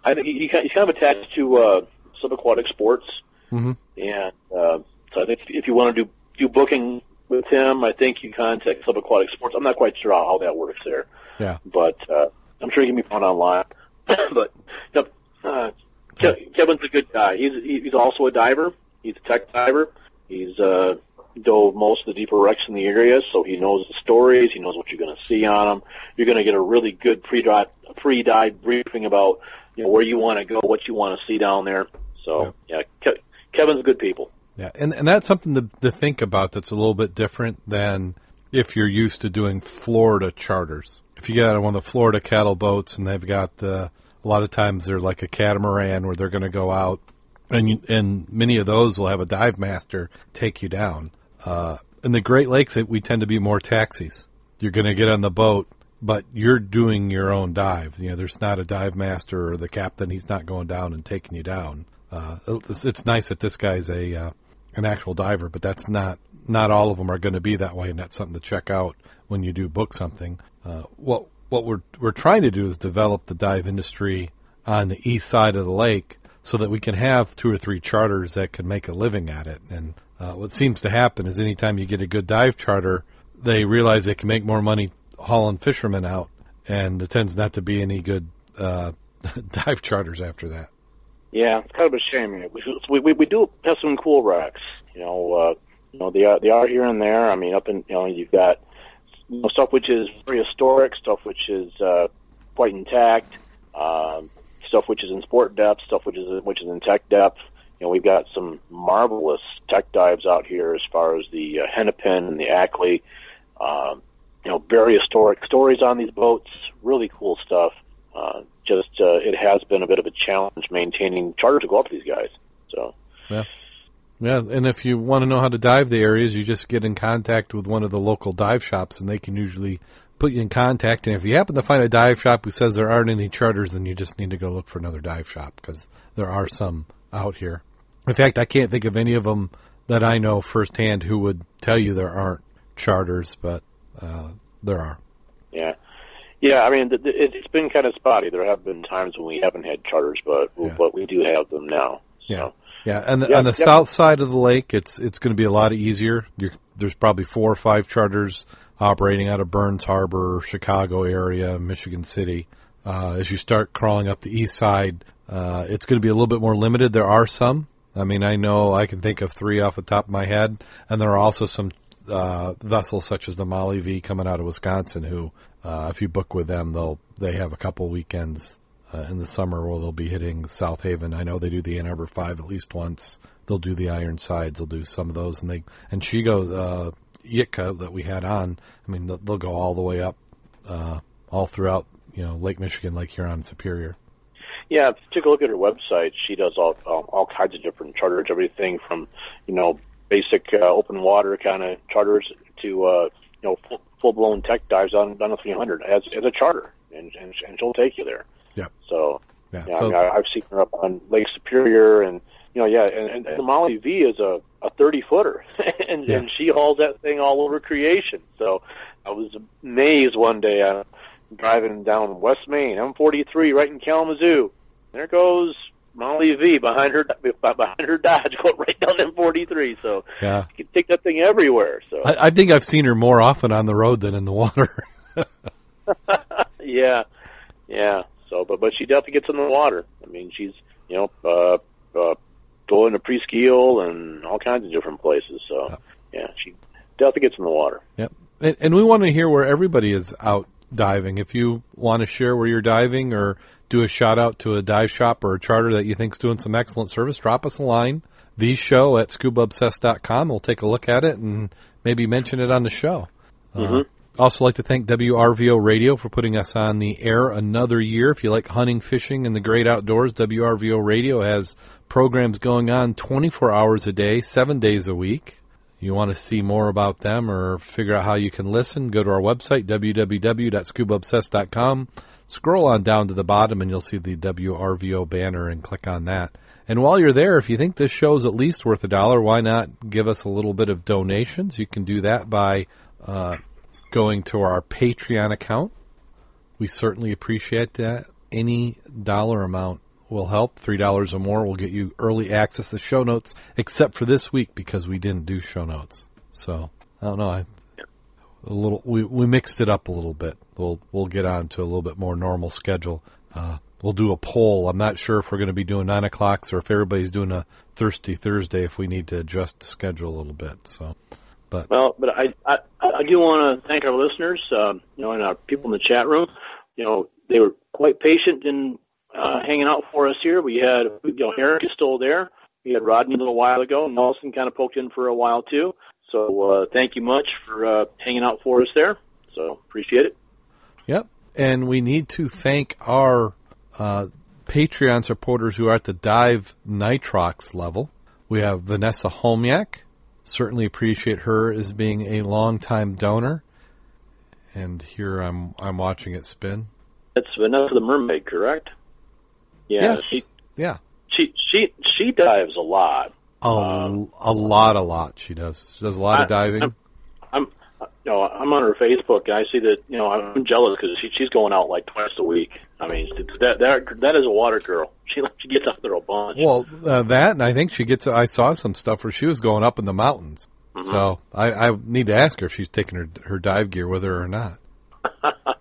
I think he, he, he's kind of attached to uh, subaquatic sports, Mhm. and uh, so I think if you want to do do booking with him, I think you contact subaquatic sports. I'm not quite sure how that works there. Yeah. but uh, I'm sure he can be found online. but no, uh, Kevin's a good guy. He's he's also a diver. He's a tech diver. He's uh, dove most of the deeper wrecks in the area, so he knows the stories. He knows what you're going to see on them. You're going to get a really good pre-dive pre-dive briefing about you know where you want to go, what you want to see down there. So yeah, Ke- Kevin's good people. Yeah, and and that's something to, to think about. That's a little bit different than if you're used to doing Florida charters. If you got one of the Florida cattle boats, and they've got the a lot of times they're like a catamaran where they're going to go out, and you, and many of those will have a dive master take you down. Uh, in the Great Lakes, it, we tend to be more taxis. You're going to get on the boat, but you're doing your own dive. You know, there's not a dive master or the captain. He's not going down and taking you down. Uh, it's, it's nice that this guy's a uh, an actual diver, but that's not not all of them are going to be that way, and that's something to check out when you do book something. Uh, what what we're we're trying to do is develop the dive industry on the east side of the lake, so that we can have two or three charters that can make a living at it. And uh, what seems to happen is anytime you get a good dive charter, they realize they can make more money hauling fishermen out, and there tends not to be any good uh, dive charters after that. Yeah, it's kind of a shame. We we, we do have some cool wrecks. You know, uh, you know they are they are here and there. I mean, up in you know you've got you know, stuff which is very historic, stuff which is uh, quite intact, um, stuff which is in sport depth, stuff which is which is in tech depth. You know, we've got some marvelous tech dives out here as far as the uh, Hennepin and the Akeley. Um, you know, very historic stories on these boats. Really cool stuff. Uh, just uh, it has been a bit of a challenge maintaining charter to go up to these guys. So Yeah, and if you want to know how to dive the areas, you just get in contact with one of the local dive shops, and they can usually put you in contact. And if you happen to find a dive shop who says there aren't any charters, then you just need to go look for another dive shop because there are some out here. In fact, I can't think of any of them that I know firsthand who would tell you there aren't charters, but uh, there are. yeah, yeah. I mean, th- th- it- it's been kind of spotty. There have been times when we haven't had charters, but Yeah. but we do have them now. So. Yeah. Yeah, and the, Yeah, on the yeah. south side of the lake, it's it's going to be a lot easier. You're, there's probably four or five charters operating out of Burns Harbor, Chicago area, Michigan City. Uh, as you start crawling up the east side, uh, it's going to be a little bit more limited. There are some. I mean, I know I can think of three off the top of my head, and there are also some uh, vessels such as the Molly V coming out of Wisconsin. Who, uh, if you book with them, they'll they have a couple weekends uh, in the summer where they'll be hitting South Haven. I know they do the Ann Arbor Five at least once. They'll do the Ironsides. They'll do some of those, and they and Shigo uh, Jitka that we had on. I mean, they'll, go all the way up, uh, all throughout you know Lake Michigan, Lake Huron, Superior. Yeah, take a look at her website. She does all all, all kinds of different charters, everything from you know basic uh, open water kind of charters to uh, you know full, full blown tech dives on on the 300 as as a charter, and and, and she'll take you there. Yep. So Yeah. yeah, I mean, I, I've seen her up on Lake Superior, and you know, yeah, and, and, the Molly V is a a 30 footer, and, and she hauls that thing all over creation. So I was amazed one day. I'm driving down West Main, M43, right in Kalamazoo. There goes Molly V behind her behind her Dodge, going right down M43. So yeah, you can take that thing everywhere. So I, I think I've seen her more often on the road than in the water. yeah, yeah. So, but but she definitely gets in the water. I mean, she's you know uh, uh, going to Presqu'île and all kinds of different places. So yeah, she definitely gets in the water. Yep. And, and we want to hear where everybody is out diving. If you want to share where you're diving or do a shout out to a dive shop or a charter that you think's doing some excellent service, drop us a line. The show at scubaobsessed.com. We'll take a look at it and maybe mention it on the show. Uh, also like to thank WRVO Radio for putting us on the air another year. If you like hunting, fishing, and the great outdoors, WRVO Radio has programs going on 24 hours a day, seven days a week. you want to see more about them or figure out how you can listen, go to our website, www.scubaobsessed.com. Scroll on down to the bottom and you'll see the WRVO banner and click on that. And while you're there, if you think this show is at least worth a dollar, why not give us a little bit of donations? You can do that by uh, going to our Patreon account. We certainly appreciate that. Any dollar amount will help. Three dollars or more will get you early access to show notes, except for this week because we didn't do show notes. So I don't know. I a little we we mixed it up a little bit. We'll we'll get on to a little bit more normal schedule. Uh, we'll do a poll. I'm not sure if we're going to be doing nine o'clocks or if everybody's doing a thirsty Thursday. If we need to adjust the schedule a little bit. So, but well, but I I, I do want to thank our listeners, um, you know, and our people in the chat room. You know, they were quite patient in uh, hanging out for us here. We had, you know, Eric is still there. We had Rodney a little while ago. Nelson kind of poked in for a while too. So uh, thank you much for uh, hanging out for us there. So appreciate it. Yep. And we need to thank our uh, Patreon supporters who are at the Dive Nitrox level. We have Vanessa Holmiak. Certainly appreciate her as being a longtime donor. And here I'm I'm watching it spin. That's Vanessa the Mermaid, correct? Yeah. Yes. She, yeah. She she she dives a lot. A, um, a lot, a lot. She does. She does a lot I, of diving. I'm, I'm, you know, I'm on her Facebook, and I see that. You know, I'm jealous because she, she's going out like twice a week. I mean, that that that is a water girl. She she gets out there a bunch. Well, uh, that, and I think she gets. I saw some stuff where she was going up in the mountains. Mm-hmm. So I, I need to ask her if she's taking her her dive gear with her or not.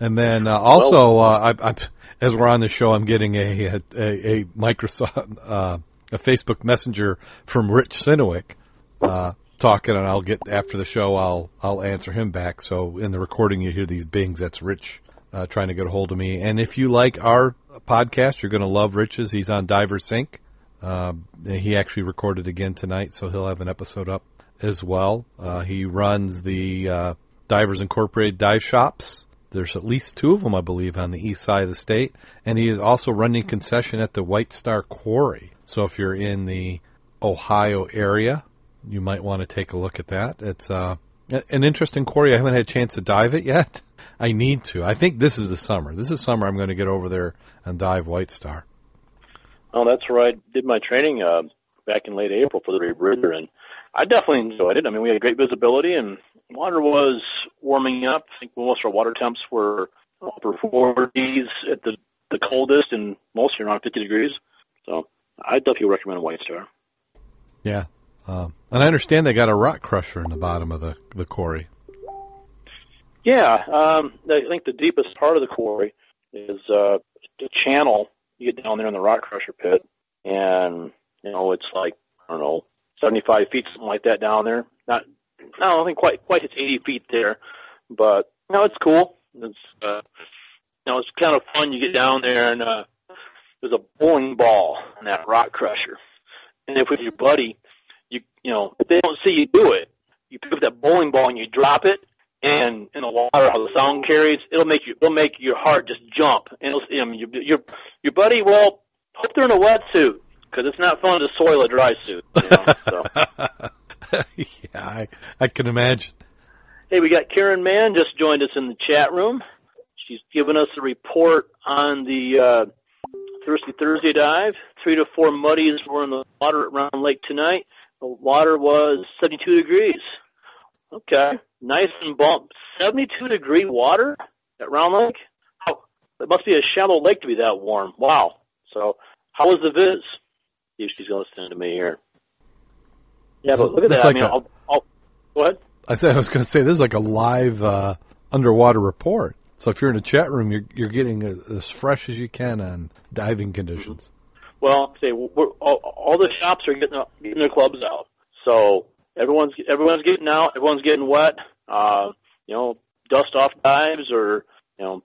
And then uh, also, uh, I, I, as we're on the show, I'm getting a a, a Microsoft uh, a Facebook Messenger from Rich Sinowick uh, talking, and I'll get after the show. I'll I'll answer him back. So in the recording, you hear these bings. That's Rich uh, trying to get a hold of me. And if you like our podcast, you're going to love Rich's. He's on Diver Sync. Uh, he actually recorded again tonight, so he'll have an episode up as well. he runs the Divers Incorporated dive shops there's at least two of them, I believe, on the east side of the state. And he is also running concession at the White Star Quarry. So if you're in the Ohio area, you might want to take a look at that. It's uh, an interesting quarry. I haven't had a chance to dive it yet. I need to. I think this is the summer. This is summer. I'm going to get over there and dive White Star. Oh, that's where I did my training uh, back in late April for the rebreather, and I definitely enjoyed it. I mean, we had great visibility, and water was warming up. I think most of our water temps were upper 40s at the the coldest, and most around 50 degrees. So I definitely recommend White Star. Yeah, um, and I understand they got a rock crusher in the bottom of the the quarry. Yeah, um, I think the deepest part of the quarry is uh, the channel. You get down there in the rock crusher pit, and you know it's like I don't know, 75 feet, something like that down there. Not I don't think quite quite hits 80 feet there, but know it's cool. It's uh, you know it's kind of fun. You get down there and uh, there's a bowling ball in that rock crusher, and if with your buddy, you you know if they don't see you do it, you pick up that bowling ball and you drop it, and in the water how the sound carries, it'll make you it'll make your heart just jump. And it'll, I mean, your your your buddy, well, hope they're in a wetsuit because it's not fun to soil a dry suit. You know, so. yeah, I, I can imagine. Hey, we got Karen Mann just joined us in the chat room. She's given us a report on the uh, Thirsty Thursday dive. Three to four muddies were in the water at Round Lake tonight. The water was 72 degrees. Okay, nice and bump. 72 degree water at Round Lake? Oh, it must be a shallow lake to be that warm. Wow. So, how was the viz? See if she's listening to me here. Yeah, but look at that. Like I mean, a, I'll, I'll, go ahead. I said I was going to say this is like a live uh, underwater report. So if you're in a chat room, you're you're getting as fresh as you can on diving conditions. Well, say we're, all, all the shops are getting getting their clubs out, so everyone's everyone's getting out, everyone's getting wet. Uh, you know, dust off dives or you know,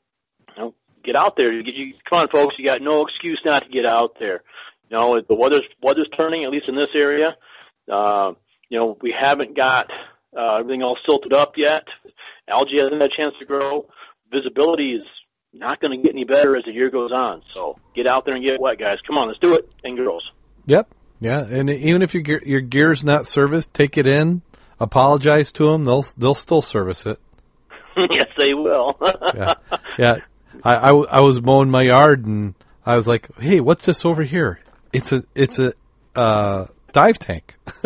you know, get out there. You, you come on, folks. You got no excuse not to get out there. You know, the weather's weather's turning, at least in this area. Uh, you know, we haven't got uh, everything all silted up yet. Algae hasn't had a chance to grow. Visibility is not going to get any better as the year goes on. So get out there and get wet, guys. Come on, let's do it, and girls. Yep. Yeah, and even if your gear, your gear's not serviced, take it in, apologize to them. They'll they'll still service it. yes, they will. yeah, yeah. I, I, I was mowing my yard and I was like, "Hey, what's this over here? It's a it's a uh, dive tank."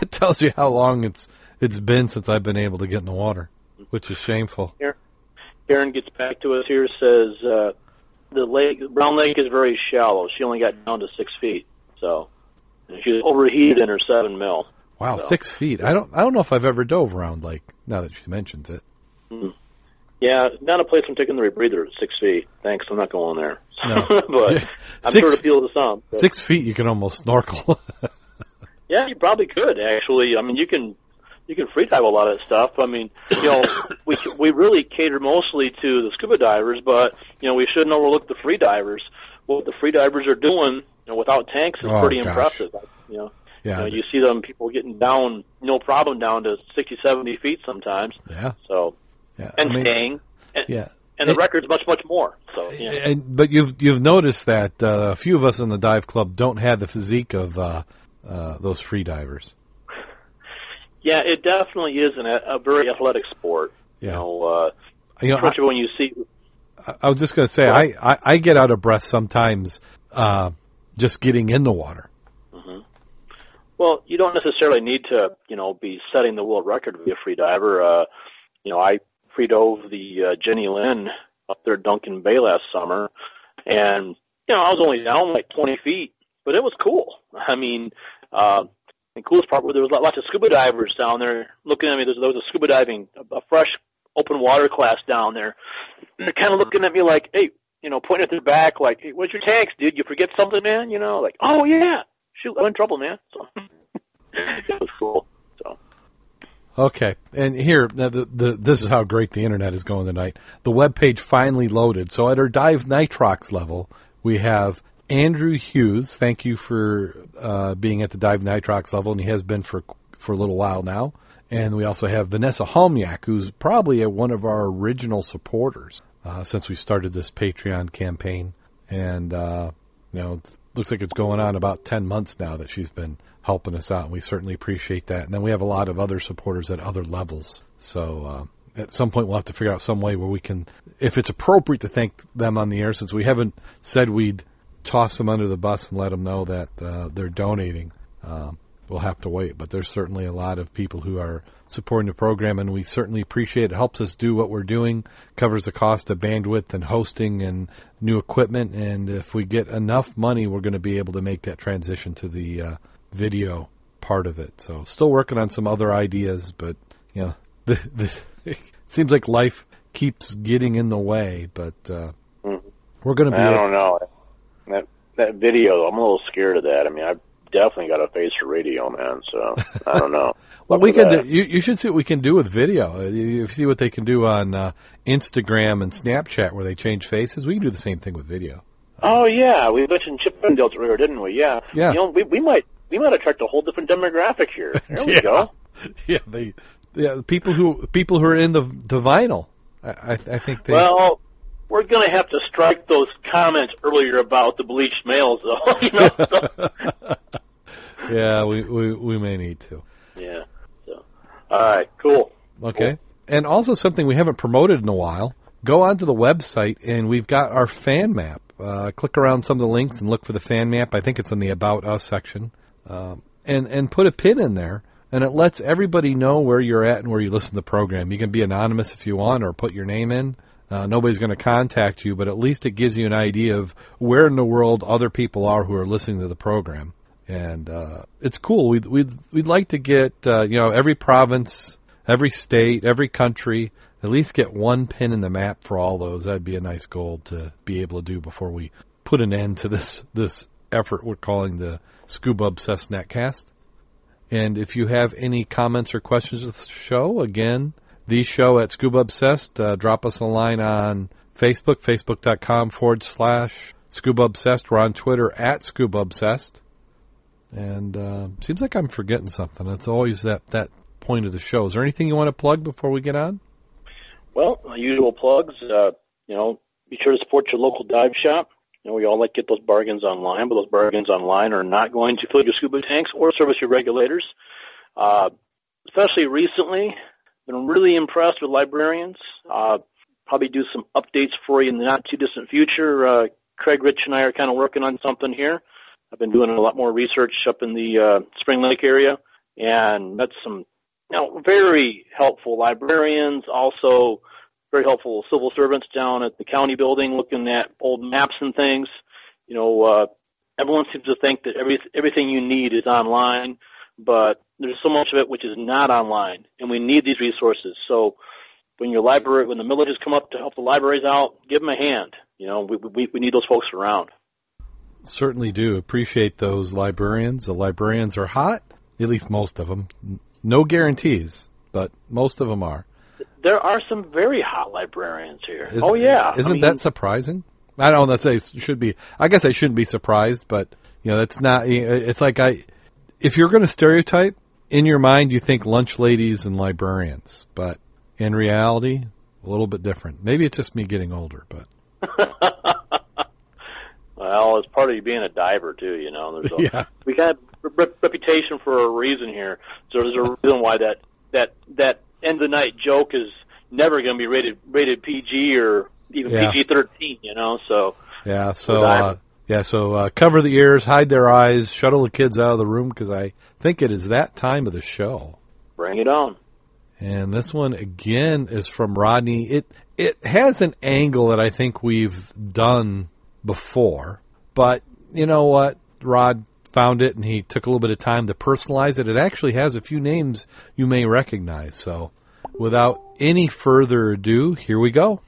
it tells you how long it's it's been since I've been able to get in the water, which is shameful. Here, Karen gets back to us here. Says uh, the lake, Round Lake, is very shallow. She only got down to six feet, so she was overheated in her seven mil. Wow, So- six feet. I don't I don't know if I've ever dove around Lake. Now that she mentions it. Yeah, not a place I'm taking the rebreather at six feet. Thanks, I'm not going there. No. but I'm Six- sure to appeal to some. So- Six feet, you can almost snorkel. Yeah, you probably could actually. I mean, you can you can free dive a lot of stuff. I mean, you know, we we really cater mostly to the scuba divers, but you know, we shouldn't overlook the free divers. What the free divers are doing, you know, without tanks is Oh, pretty gosh. impressive. You know, yeah, you, know, you see them people getting down, no problem, down to sixty, seventy feet sometimes. yeah, So yeah. and I mean, staying, and, yeah. and the It- record's much much more. So yeah. And but you've you've noticed that uh, a few of us in the dive club don't have the physique of uh, uh, those free divers. Yeah, it definitely is an, a very athletic sport. Yeah. You know, uh, You know, I, when you see I was just going to say I, I I get out of breath sometimes uh, just getting in the water. Well, you don't necessarily need to, you know, be setting the world record to be a free diver. Uh, you know, I free dove the uh, Jenny Lynn up there at Duncan Bay last summer, and you know, I was only down like 20 feet, but it was cool. I mean, uh, the coolest part was there was lots of scuba divers down there looking at me. There was, there was a scuba diving, a, fresh open water class down there. And they're kind of looking at me like, hey, you know, pointing at their back, like, hey, what's your tanks, dude? You forget something, man? You know, like, oh yeah, shoot, I'm in trouble, man. So it was cool. Okay, and here the, the, this is how great the internet is going tonight. The web page finally loaded. So at our dive nitrox level, we have Andrew Hughes. Thank you for uh, being at the dive nitrox level, and he has been for for a little while now. And we also have Vanessa Homyak, who's probably a, one of our original supporters uh, since we started this Patreon campaign. And uh, you know, it looks like it's going on about 10 months now that she's been helping us out. And we certainly appreciate that. And then we have a lot of other supporters at other levels. So, uh, at some point we'll have to figure out some way where we can, if it's appropriate to thank them on the air, since we haven't said we'd toss them under the bus and let them know that, uh, they're donating. Um, we'll have to wait, but there's certainly a lot of people who are supporting the program, and we certainly appreciate it. it. Helps us do what we're doing, covers the cost of bandwidth and hosting and new equipment, and if we get enough money, we're going to be able to make that transition to the uh, video part of it. So, still working on some other ideas, but you know, the, the, it seems like life keeps getting in the way, but uh, we're going to be. I don't know that that video. I'm a little scared of that. I mean, I've definitely got a face for radio, man. So I don't know. Well, Look we can. Do, you you should see what we can do with video. Uh, You, you see what they can do on uh, Instagram and Snapchat, where they change faces. We can do the same thing with video. Oh yeah, we mentioned Chip Chippendales earlier, didn't we? Yeah. Yeah. You know, we we might we might attract a whole different demographic here. There we Yeah. go. Yeah, they. Yeah, people who people who are in the the vinyl. I I, I think they. Well, we're going to have to strike those comments earlier about the bleached males, though. you know? Yeah, we, we we may need to. yeah. So, all right, cool. Okay. And also something we haven't promoted in a while. Go onto the website and we've got our fan map. Uh, click around some of the links and look for the fan map. I think it's in the About Us section. Um, and, and put a pin in there and it lets everybody know where you're at and where you listen to the program. You can be anonymous if you want or put your name in. Uh, nobody's going to contact you, but at least it gives you an idea of where in the world other people are who are listening to the program. And uh, it's cool. We'd, we'd, we'd like to get, uh, you know, every province, every state, every country, at least get one pin in the map for all those. That'd be a nice goal to be able to do before we put an end to this, this effort we're calling the Scuba Obsessed Netcast. And if you have any comments or questions of the show, again, the show at Scuba Obsessed, uh, drop us a line on Facebook, facebook.com forward slash Scuba Obsessed. We're on Twitter at Scuba Obsessed. And uh, seems like I'm forgetting something. It's always that, that point of the show. Is there anything you want to plug before we get on? Well, usual plugs. Uh, you know, be sure to support your local dive shop. You know, we all like to get those bargains online, but those bargains online are not going to fill your scuba tanks or service your regulators. Uh, especially recently, been really impressed with librarians. Uh, probably do some updates for you in the not too distant future. Uh, Craig Rich and I are kind of working on something here. I've been doing a lot more research up in the uh, Spring Lake area, and met some you know very helpful librarians, also very helpful civil servants down at the county building, looking at old maps and things. You know, uh, everyone seems to think that every everything you need is online, but there's so much of it which is not online, and we need these resources. So when your library, when the villages come up to help the libraries out, give them a hand. You know, we we, we need those folks around. Certainly do appreciate those librarians. The librarians are hot, at least most of them. No guarantees, but most of them are. There are some very hot librarians here. Is- oh yeah, isn't I mean, that surprising? I don't want to say should be. I guess I shouldn't be surprised, but you know, that's not. It's like I, if you're going to stereotype in your mind, you think lunch ladies and librarians, but in reality, a little bit different. Maybe it's just me getting older, but Well, it's part of you being a diver too. You know, there's a, yeah, we got a reputation for a reason here. So there's a reason why that that that end of the night joke is never going to be rated rated PG or even Yeah. PG thirteen. You know, so yeah. So uh, yeah, so uh, cover the ears, hide their eyes, shuttle the kids out of the room because I think it is that time of the show. bring it on. And this one again is from Rodney. It it has an angle that I think we've done before, but you know what? Rod found it and he took a little bit of time to personalize it. It actually has a few names you may recognize. So, without any further ado, here we go.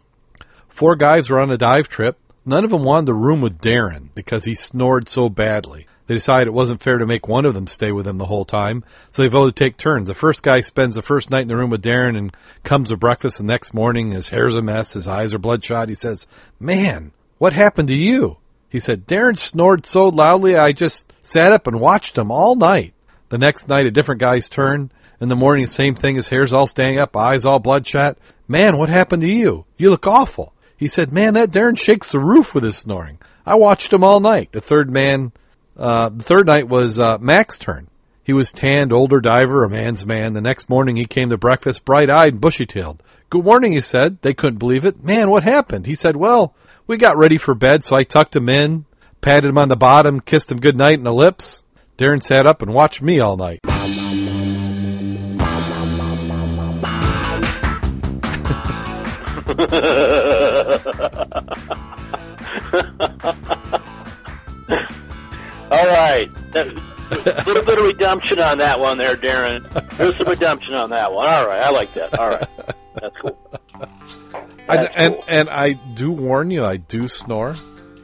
Four guys were on a dive trip. None of them wanted to room with Darrin because he snored so badly. They decided it wasn't fair to make one of them stay with him the whole time, so they voted to take turns. The first guy spends the first night in the room with Darrin and comes to breakfast the next morning. His hair's a mess, his eyes are bloodshot. He says, Man, what happened to you? He said, Darrin snored so loudly I just sat up and watched him all night. The next night, a different guy's turn. In the morning, same thing. His hair's all standing up, eyes all bloodshot. Man, what happened to you? You look awful. He said, Man, that Darrin shakes the roof with his snoring. I watched him all night. The third man, uh, the third night was uh, Mac's turn. He was tanned, older diver, a man's man. The next morning, he came to breakfast, bright-eyed and bushy-tailed. Good morning, he said. They couldn't believe it. Man, what happened? He said, Well, we got ready for bed, so I tucked him in, patted him on the bottom, kissed him good night in the lips. Darrin sat up and watched me all night. All right, a little bit of redemption on that one there, Darrin. There's some redemption on that one. All right, I like that. All right, that's cool. And, That's and cool. and I do warn you, I do snore.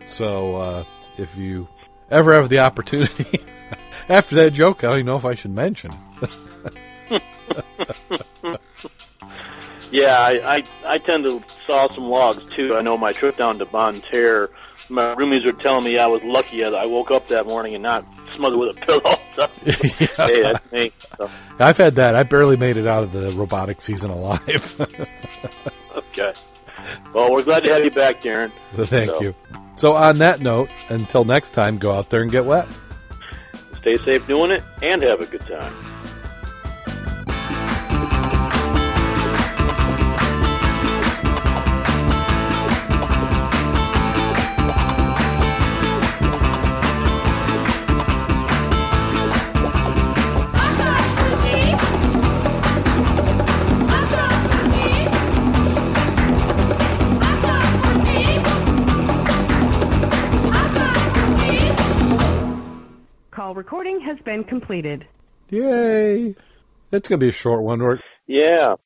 So uh, if you ever have the opportunity, after that joke, I don't even know if I should mention. Yeah, I, I I tend to saw some logs too. I know my trip down to Bonne Terre, my roomies were telling me I was lucky that I woke up that morning and not smothered with a pillow. So, hey, that's me. So, I've had that. I barely made it out of the robotic season alive. okay. Well, we're glad to have you back, Darrin. Thank So- you. So on that note, until next time, go out there and get wet. Stay safe doing it and have a good time. Recording has been completed. Yay! It's gonna be a short one. Or Yeah.